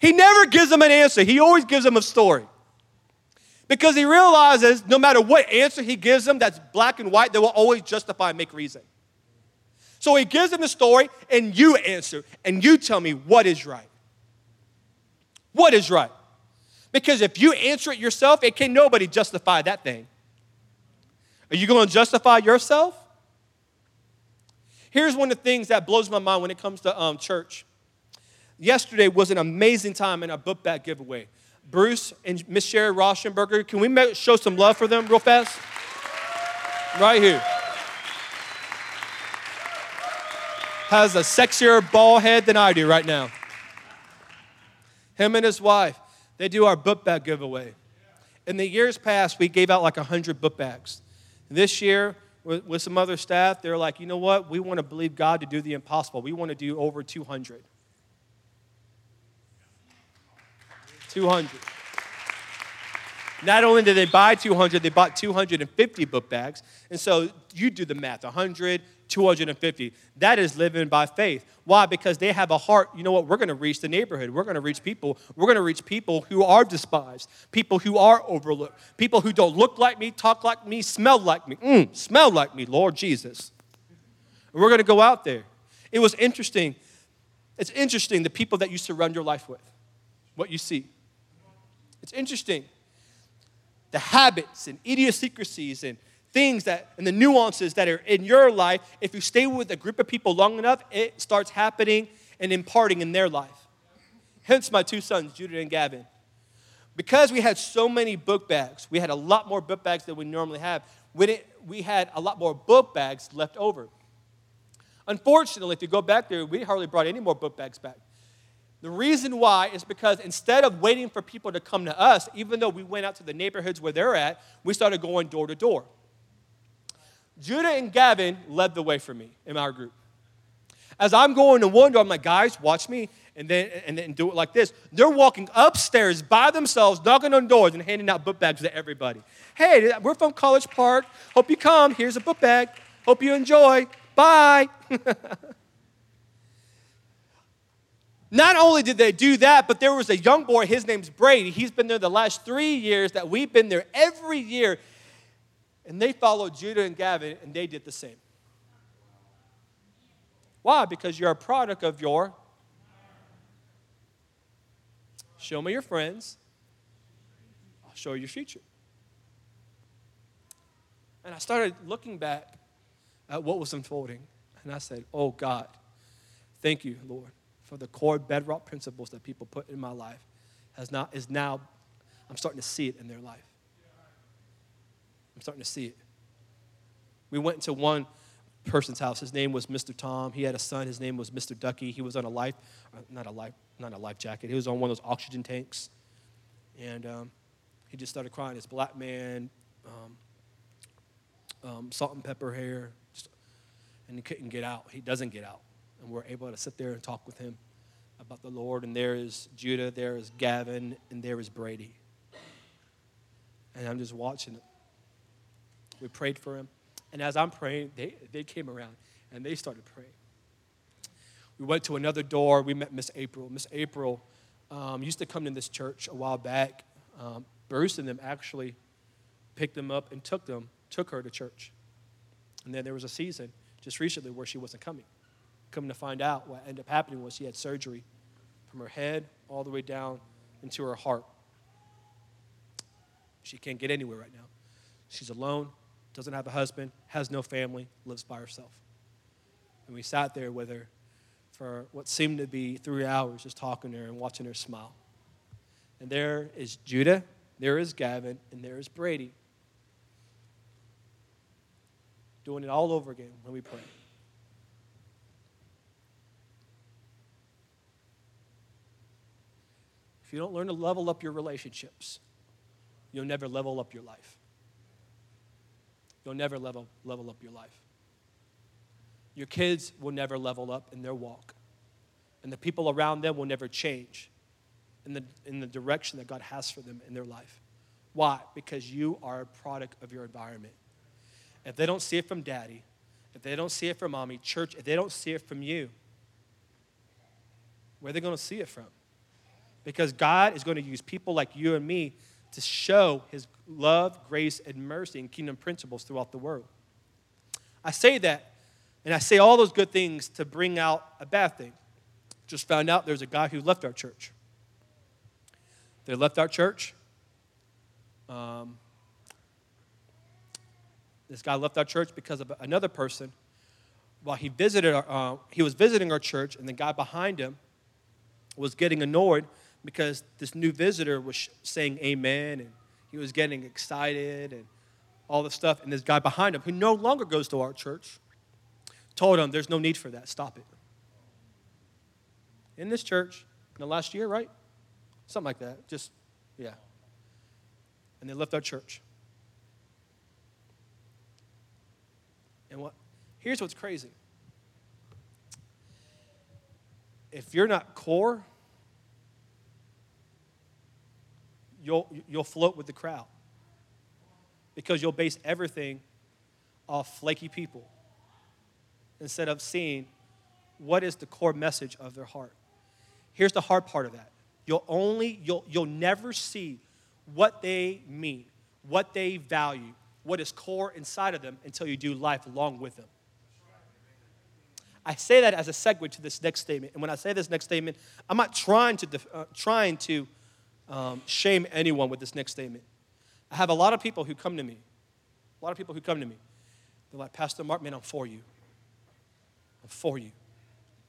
He never gives them an answer, he always gives them a story. Because he realizes no matter what answer he gives them that's black and white, they will always justify and make reason. So he gives them the story, and you answer, and you tell me what is right. What is right? Because if you answer it yourself, it can nobody justify that thing. Are you going to justify yourself? Here's one of the things that blows my mind when it comes to um, church. Yesterday was an amazing time in our book bag giveaway. Bruce and Miss Sherry Rauschenberger, can we show some love for them real fast? Right here. Has a sexier ball head than I do right now. Him and his wife, they do our book bag giveaway. In the years past, we gave out like 100 book bags. This year, with, with some other staff, they're like, you know what? We want to believe God to do the impossible. We want to do over 200. 200. Not only did they buy 200, they bought 250 book bags. And so you do the math 100, 250. That is living by faith. Why? Because they have a heart. You know what? We're going to reach the neighborhood. We're going to reach people. We're going to reach people who are despised, people who are overlooked, people who don't look like me, talk like me, smell like me. Mm, smell like me, Lord Jesus. And we're going to go out there. It was interesting. It's interesting the people that you surround your life with, what you see. It's interesting. The habits and idiosyncrasies and things that and the nuances that are in your life, if you stay with a group of people long enough, it starts happening and imparting in their life. Hence my two sons, Judah and Gavin. Because we had so many book bags, we had a lot more book bags than we normally have. We, we had a lot more book bags left over. Unfortunately, if you go back there, we hardly brought any more book bags back. The reason why is because instead of waiting for people to come to us, even though we went out to the neighborhoods where they're at, we started going door to door. Judah and Gavin led the way for me in our group. As I'm going to one door, I'm like, guys, watch me, and then and then do it like this. They're walking upstairs by themselves, knocking on doors and handing out book bags to everybody. Hey, we're from College Park. Hope you come. Here's a book bag. Hope you enjoy. Bye. Not only did they do that, but there was a young boy, his name's Brady. He's been there the last three years that we've been there every year. And they followed Judah and Gavin, and they did the same. Why? Because you're a product of your. Show me your friends, I'll show you your future. And I started looking back at what was unfolding, and I said, Oh God, thank you, Lord for the core bedrock principles that people put in my life has not, is now, I'm starting to see it in their life. I'm starting to see it. We went into one person's house. His name was Mr. Tom. He had a son. His name was Mr. Ducky. He was on a life, uh, not a life, not a life jacket. He was on one of those oxygen tanks, and um, he just started crying. This black man, um, um, salt and pepper hair, and he couldn't get out. He doesn't get out and we're able to sit there and talk with him about the Lord. And there is Judah, there is Gavin, and there is Brady. And I'm just watching it. We prayed for him. And as I'm praying, they, they came around and they started praying. We went to another door. We met Miss April. Miss April um, used to come to this church a while back. Um, Bruce and them actually picked them up and took them, took her to church. And then there was a season just recently where she wasn't coming. Come to find out, what ended up happening was she had surgery from her head all the way down into her heart. She can't get anywhere right now. She's alone, doesn't have a husband, has no family, lives by herself. And we sat there with her for what seemed to be three hours, just talking to her and watching her smile. And there is Judah, there is Gavin, and there is Brady. Doing it all over again when we pray. You don't learn to level up your relationships, you'll never level up your life. You'll never level, level up your life. Your kids will never level up in their walk. And the people around them will never change in the, in the direction that God has for them in their life. Why? Because you are a product of your environment. If they don't see it from daddy, if they don't see it from mommy, church, if they don't see it from you, where are they going to see it from? Because God is going to use people like you and me to show his love, grace, and mercy and kingdom principles throughout the world. I say that And I say all those good things to bring out a bad thing. Just found out there's a guy who left our church. They left our church. Um, this guy left our church because of another person. While he visited, our, uh, he was visiting our church, and the guy behind him was getting annoyed because this new visitor was saying amen, and he was getting excited and all the stuff. And this guy behind him, who no longer goes to our church, told him, There's no need for that. Stop it. In this church, in the last year, right? Something like that. Just, yeah. And they left our church. And what, here's what's crazy. If you're not core, you'll, you'll float with the crowd because you'll base everything off flaky people instead of seeing what is the core message of their heart. Here's the hard part of that. You'll only, you'll, you'll never see what they mean, what they value, what is core inside of them until you do life along with them. I say that as a segue to this next statement. And when I say this next statement, I'm not trying to, uh, trying to um, shame anyone with this next statement. I have a lot of people who come to me, a lot of people who come to me. They're like, Pastor Mark, man, I'm for you. I'm for you.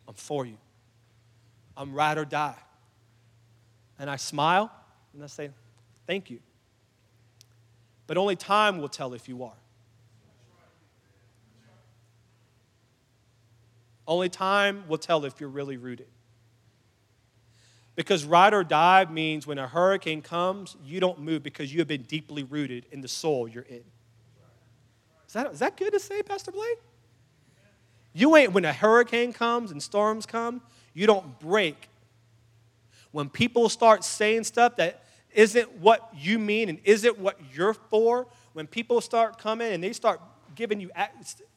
I'm for you. I'm ride or die. And I smile and I say, Thank you. But only time will tell if you are. Only time will tell if you're really rooted. Because ride or die means when a hurricane comes, you don't move because you have been deeply rooted in the soil you're in. Is that, is that good to say, Pastor Blake? You ain't, when a hurricane comes and storms come, you don't break. When people start saying stuff that isn't what you mean and isn't what you're for, when people start coming and they start giving you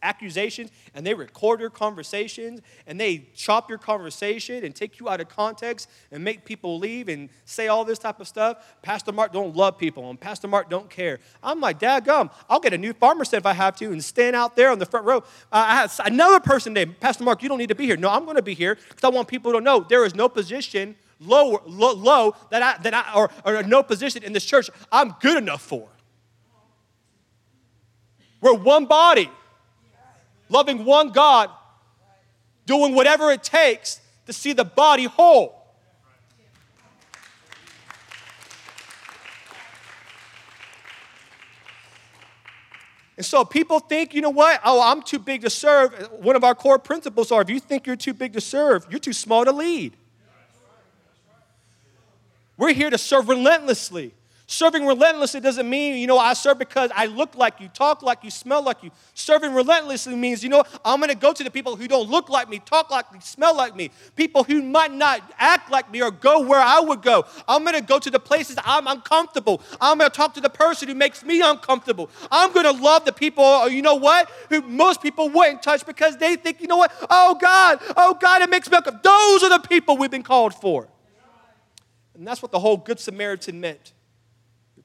accusations and they record your conversations and they chop your conversation and take you out of context and make people leave and say all this type of stuff. Pastor Mark don't love people and Pastor Mark don't care. I'm like, Dad, gum, I'll get a new farmer set if I have to and stand out there on the front row. Uh, I had another person named Pastor Mark, you don't need to be here. No, I'm going to be here because I want people to know there is no position low, low, low that I, that I or, or no position in this church I'm good enough for. We're one body, loving one God, doing whatever it takes to see the body whole. And so people think, you know what? Oh, I'm too big to serve. One of our core principles are if you think you're too big to serve, you're too small to lead. We're here to serve relentlessly. Serving relentlessly doesn't mean, you know, I serve because I look like you, talk like you, smell like you. Serving relentlessly means, you know, I'm going to go to the people who don't look like me, talk like me, smell like me, people who might not act like me or go where I would go. I'm going to go to the places I'm uncomfortable. I'm going to talk to the person who makes me uncomfortable. I'm going to love the people, uh, you know what, who most people wouldn't touch because they think, you know what, oh God, oh God, it makes me uncomfortable. Those are the people we've been called for. And that's what the whole Good Samaritan meant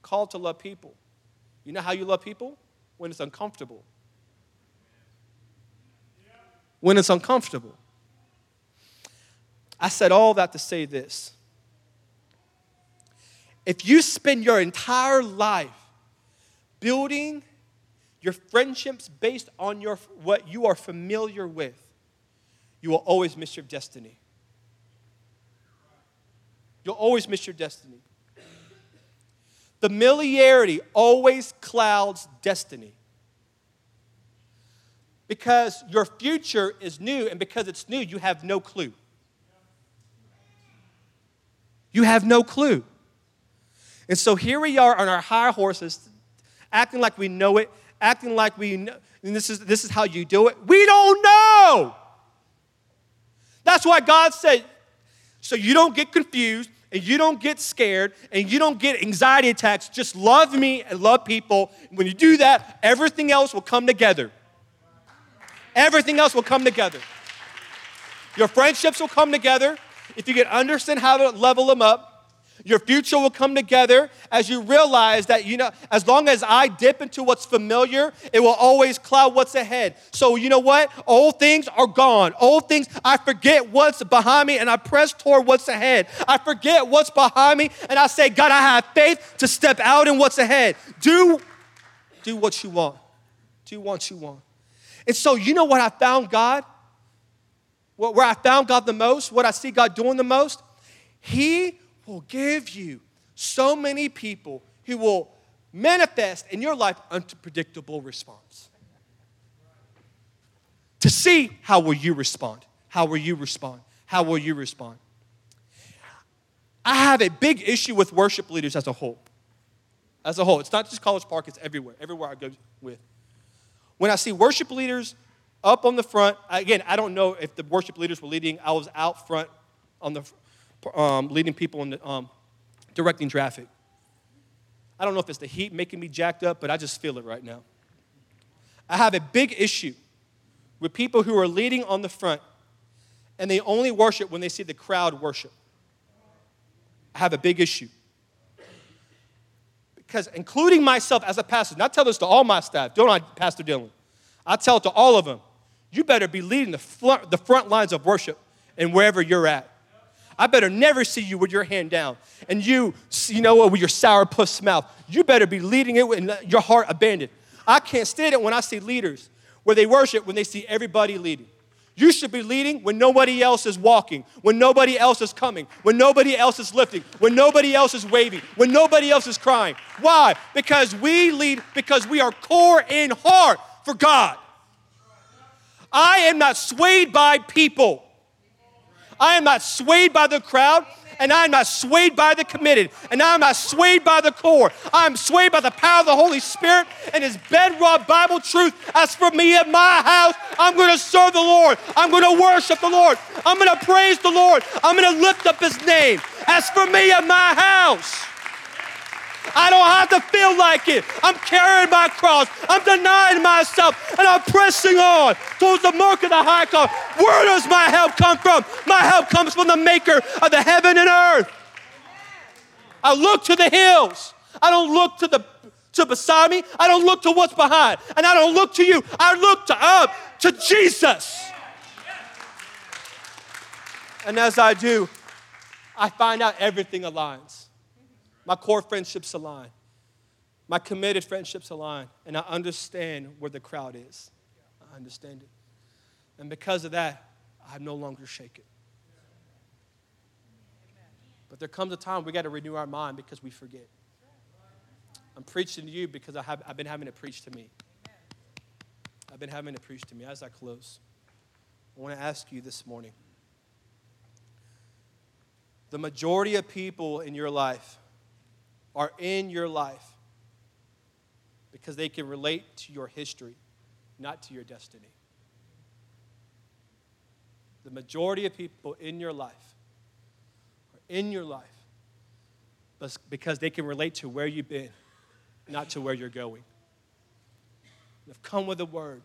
called to love people. You know how you love people? When it's uncomfortable. When it's uncomfortable. I said all that to say this. If you spend your entire life building your friendships based on your, what you are familiar with, you will always miss your destiny. You'll always miss your destiny. Familiarity always clouds destiny. Because your future is new, and because it's new, you have no clue. You have no clue. And so here we are on our high horses, acting like we know it, acting like we know, and this is, this is how you do it. We don't know. That's why God said, so you don't get confused, and you don't get scared and you don't get anxiety attacks, just love me and love people. When you do that, everything else will come together. Everything else will come together. Your friendships will come together if you can understand how to level them up. Your future will come together as you realize that, you know, as long as I dip into what's familiar, it will always cloud what's ahead. So, you know what? Old things are gone. Old things, I forget what's behind me and I press toward what's ahead. I forget what's behind me and I say, God, I have faith to step out in what's ahead. Do, do what you want. Do what you want. And so, you know what I found God? Where I found God the most, what I see God doing the most? He will give you so many people who will manifest in your life unpredictable response. To see how will you respond? How will you respond? How will you respond? I have a big issue with worship leaders as a whole. As a whole, it's not just College Park, it's everywhere, everywhere I go with. When I see worship leaders up on the front, again, I don't know if the worship leaders were leading, I was out front on the um, leading people the, um, directing traffic. I don't know if it's the heat making me jacked up, but I just feel it right now. I have a big issue with people who are leading on the front and they only worship when they see the crowd worship. I have a big issue. Because, including myself as a pastor, and I tell this to all my staff, don't I, Pastor Dylan? I tell it to all of them you better be leading the front, the front lines of worship and wherever you're at. I better never see you with your hand down and you, you know, what, with your sourpuss mouth. You better be leading it with your heart abandoned. I can't stand it when I see leaders where they worship when they see everybody leading. You should be leading when nobody else is walking, when nobody else is coming, when nobody else is lifting, when nobody else is waving, when nobody else is crying. Why? Because we lead, because we are core in heart for God. I am not swayed by people. I am not swayed by the crowd, and I am not swayed by the committed, and I am not swayed by the core. I am swayed by the power of the Holy Spirit and His bedrock Bible truth. As for me and my house, I'm going to serve the Lord. I'm going to worship the Lord. I'm going to praise the Lord. I'm going to lift up His name. As for me and my house, I don't have to feel like it. I'm carrying my cross. I'm denying myself and I'm pressing on towards the mark of the high call. Where does my help come from? My help comes from the maker of the heaven and earth. I look to the hills. I don't look to the to beside me. I don't look to what's behind. And I don't look to you. I look to up to Jesus. And as I do, I find out everything aligns. My core friendships align. My committed friendships align. And I understand where the crowd is. I understand it. And because of that, I no longer shake it. But there comes a time we got to renew our mind because we forget. I'm preaching to you because I have, I've been having it preached to me. I've been having it preached to me. As I close, I want to ask you this morning the majority of people in your life are in your life because they can relate to your history, not to your destiny. The majority of people in your life are in your life because they can relate to where you've been, not to where you're going. i've come with a word.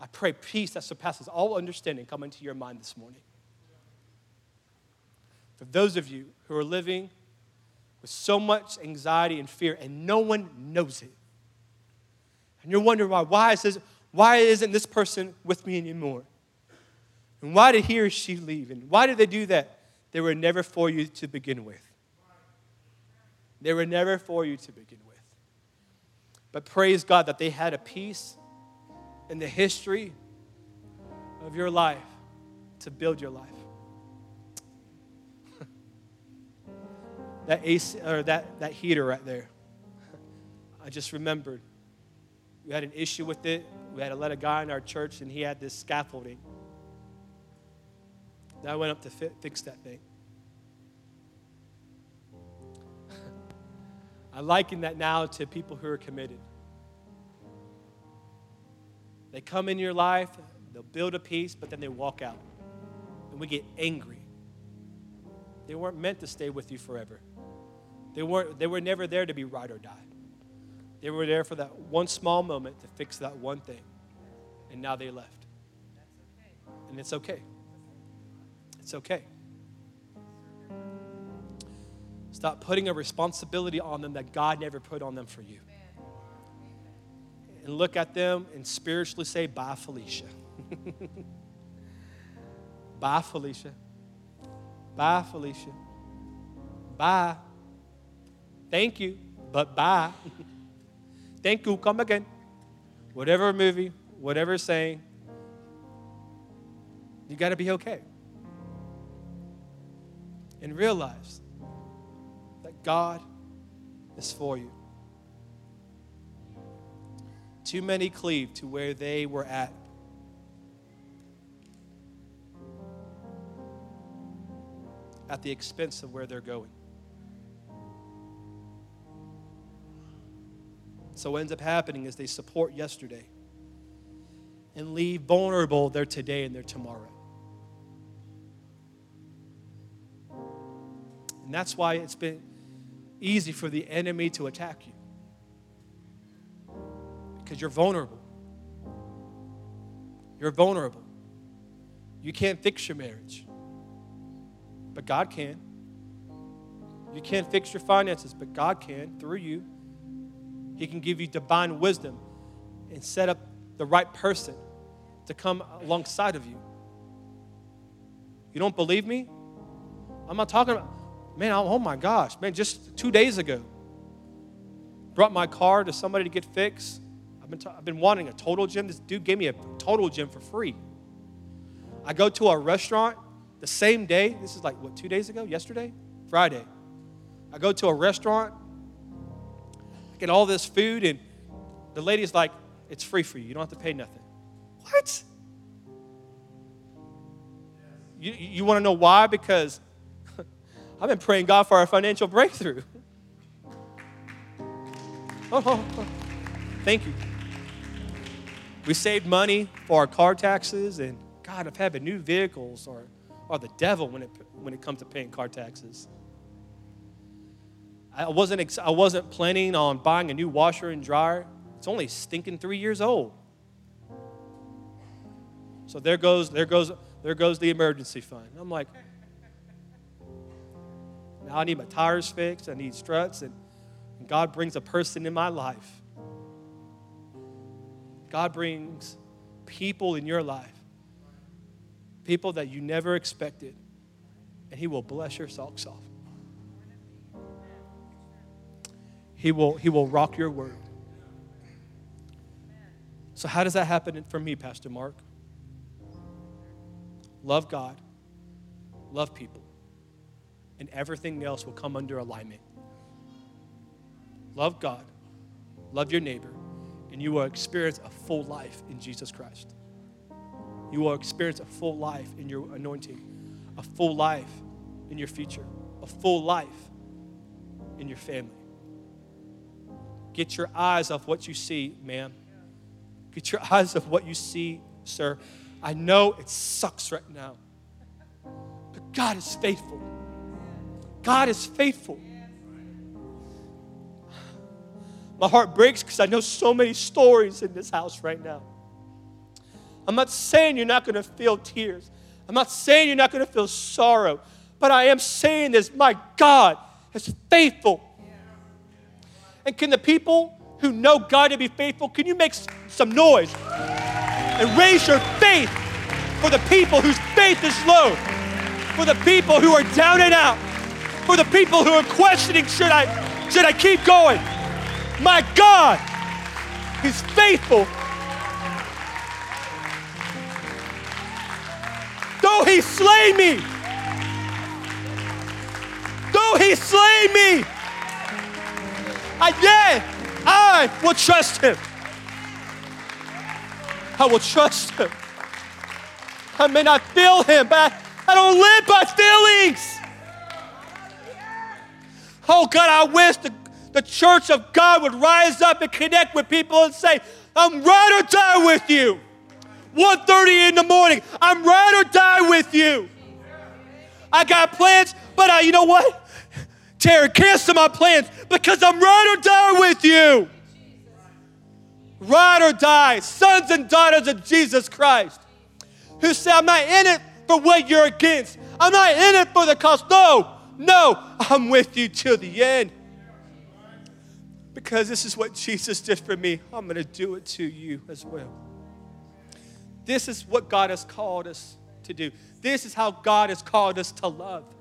I pray peace that surpasses all understanding come into your mind this morning. For those of you who are living with so much anxiety and fear, and no one knows it. And you're wondering why. Why, is this, why isn't this person with me anymore? And why did he or she leave? And why did they do that? They were never for you to begin with. They were never for you to begin with. But praise God that they had a piece in the history of your life to build your life. That AC or that, that heater right there. I just remembered we had an issue with it. We had to let a guy in our church, and he had this scaffolding. I went up to fit, fix that thing. I liken that now to people who are committed. They come in your life, they'll build a piece, but then they walk out. And we get angry. They weren't meant to stay with you forever. They, weren't, they were never there to be ride or die. They were there for that one small moment to fix that one thing. And now they left. And it's okay. It's okay. Stop putting a responsibility on them that God never put on them for you. And look at them and spiritually say, Bye, Felicia. Bye, Felicia. Bye, Felicia. Bye. Thank you, but bye. Thank you, come again. Whatever movie, whatever saying, you got to be okay. And realize that God is for you. Too many cleave to where they were at. At the expense of where they're going. So, what ends up happening is they support yesterday and leave vulnerable their today and their tomorrow. And that's why it's been easy for the enemy to attack you because you're vulnerable. You're vulnerable. You can't fix your marriage, but God can. You can't fix your finances, but God can through you. He can give you divine wisdom and set up the right person to come alongside of you. You don't believe me? I'm not talking about, man, oh my gosh, man, just two days ago, brought my car to somebody to get fixed. I've been, I've been wanting a total gym. This dude gave me a total gym for free. I go to a restaurant the same day. This is like, what, two days ago? Yesterday? Friday. I go to a restaurant, get all this food, and the lady's like, it's free for you. You don't have to pay nothing. What? You, you want to know why? Because I've been praying God for our financial breakthrough. Oh, oh, oh, thank you. We saved money for our car taxes, and God, if having new vehicles or, or the devil when it, when it comes to paying car taxes. I wasn't, I wasn't planning on buying a new washer and dryer. It's only stinking three years old. So there goes, there goes, there goes the emergency fund. I'm like, now I need my tires fixed, I need struts, and, and God brings a person in my life. God brings people in your life, people that you never expected, and He will bless your socks off. He will, he will rock your word. So, how does that happen for me, Pastor Mark? Love God, love people, and everything else will come under alignment. Love God, love your neighbor, and you will experience a full life in Jesus Christ. You will experience a full life in your anointing, a full life in your future, a full life in your family. Get your eyes off what you see, ma'am. Get your eyes off what you see, sir. I know it sucks right now, but God is faithful. God is faithful. My heart breaks because I know so many stories in this house right now. I'm not saying you're not going to feel tears. I'm not saying you're not going to feel sorrow. But I am saying this my God is faithful and can the people who know God to be faithful, can you make some noise? And raise your faith for the people whose faith is low, for the people who are down and out, for the people who are questioning, should I, should I keep going? My God, He's faithful. Though He slay me, though He slay me, I, yeah, I will trust him. I will trust him. I may not feel him, but I, I don't live by feelings. Oh God, I wish the, the church of God would rise up and connect with people and say, I'm ride or die with you. 1.30 in the morning, I'm ride or die with you. I got plans, but I, you know what? Terry, cancel my plans because I'm ride or die with you. Ride or die, sons and daughters of Jesus Christ, who say, I'm not in it for what you're against. I'm not in it for the cost. No, no, I'm with you till the end. Because this is what Jesus did for me. I'm going to do it to you as well. This is what God has called us to do. This is how God has called us to love.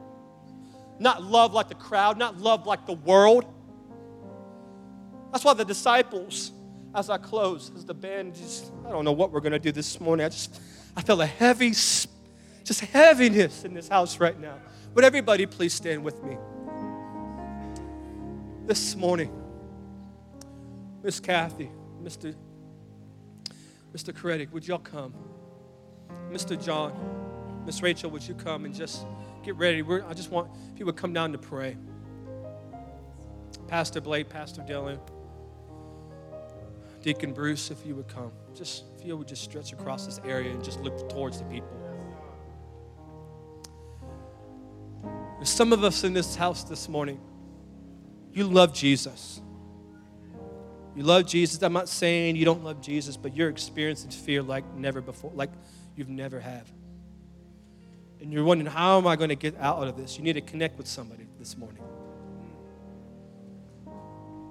Not love like the crowd, not love like the world. That's why the disciples, as I close, as the band just, I don't know what we're going to do this morning. I just, I feel a heavy, just heaviness in this house right now. Would everybody please stand with me? This morning, Miss Kathy, Mr. Mr. Credit, would y'all come? Mr. John, Miss Rachel, would you come and just get ready? We're, I just want you would come down to pray. Pastor Blake, Pastor Dylan, Deacon Bruce, if you would come. Just if you would just stretch across this area and just look towards the people. There's some of us in this house this morning. You love Jesus. You love Jesus. I'm not saying you don't love Jesus, but you're experiencing fear like never before, like you've never have. And you're wondering, how am I going to get out of this? You need to connect with somebody this morning.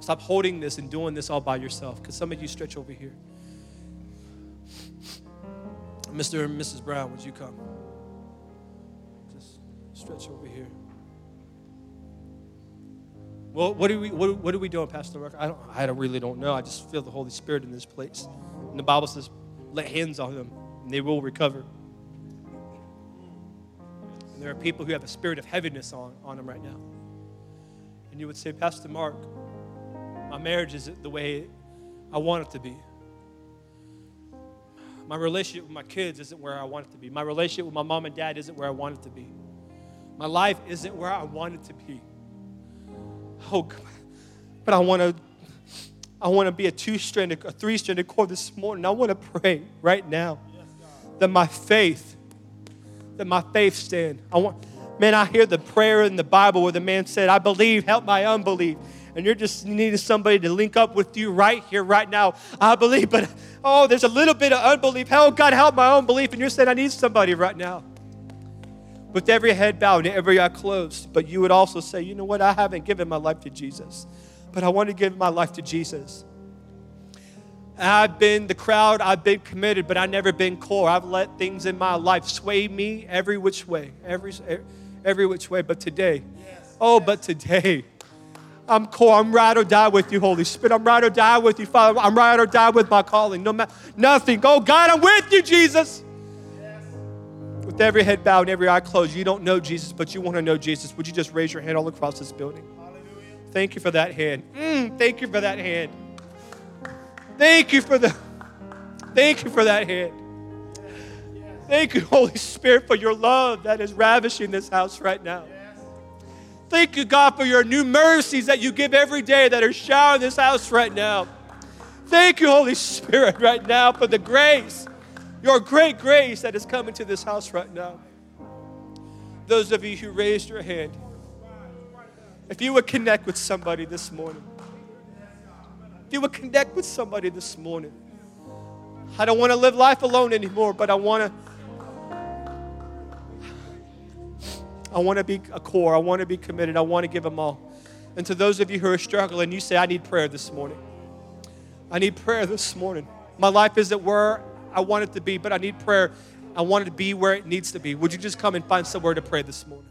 Stop holding this and doing this all by yourself because some of you stretch over here. Mr. and Mrs. Brown, would you come? Just stretch over here. Well, what are we what, what are we doing, Pastor Mark? I don't I really don't know. I just feel the Holy Spirit in this place. And the Bible says, lay hands on them, and they will recover. And there are people who have a spirit of heaviness on, on them right now. And you would say, Pastor Mark, my marriage isn't the way I want it to be. My relationship with my kids isn't where I want it to be. My relationship with my mom and dad isn't where I want it to be. My life isn't where I want it to be. Oh, but I want to. I want to be a two-stranded, a three-stranded cord this morning. I want to pray right now that my faith, that my faith stand. I want, man. I hear the prayer in the Bible where the man said, "I believe, help my unbelief." And you're just needing somebody to link up with you right here, right now. I believe, but oh, there's a little bit of unbelief. Help, God, help my unbelief. And you're saying, I need somebody right now with every head bowed and every eye closed. But you would also say, you know what? I haven't given my life to Jesus, but I want to give my life to Jesus. I've been the crowd, I've been committed, but I've never been core. I've let things in my life sway me every which way, every, every which way. But today, yes. oh, but today, I'm core. I'm ride or die with you, Holy Spirit. I'm ride or die with you, Father. I'm ride or die with my calling. No matter nothing. Oh God, I'm with you, Jesus with every head bowed and every eye closed, you don't know Jesus, but you want to know Jesus, would you just raise your hand all across this building? Hallelujah. Thank you for that hand. Mm, thank you for that hand. Thank you for the thank you for that hand. Thank you, Holy Spirit, for your love that is ravishing this house right now. Thank you, God, for your new mercies that you give every day that are showering this house right now. Thank you, Holy Spirit, right now for the grace your great grace that is coming to this house right now. Those of you who raised your hand, if you would connect with somebody this morning, you would connect with somebody this morning, I don't want to live life alone anymore, but I want to. I want to be a core. I want to be committed. I want to give them all. And to those of you who are struggling, you say, I need prayer this morning. I need prayer this morning. My life isn't where I want it to be, but I need prayer. I want it to be where it needs to be. Would you just come and find somewhere to pray this morning?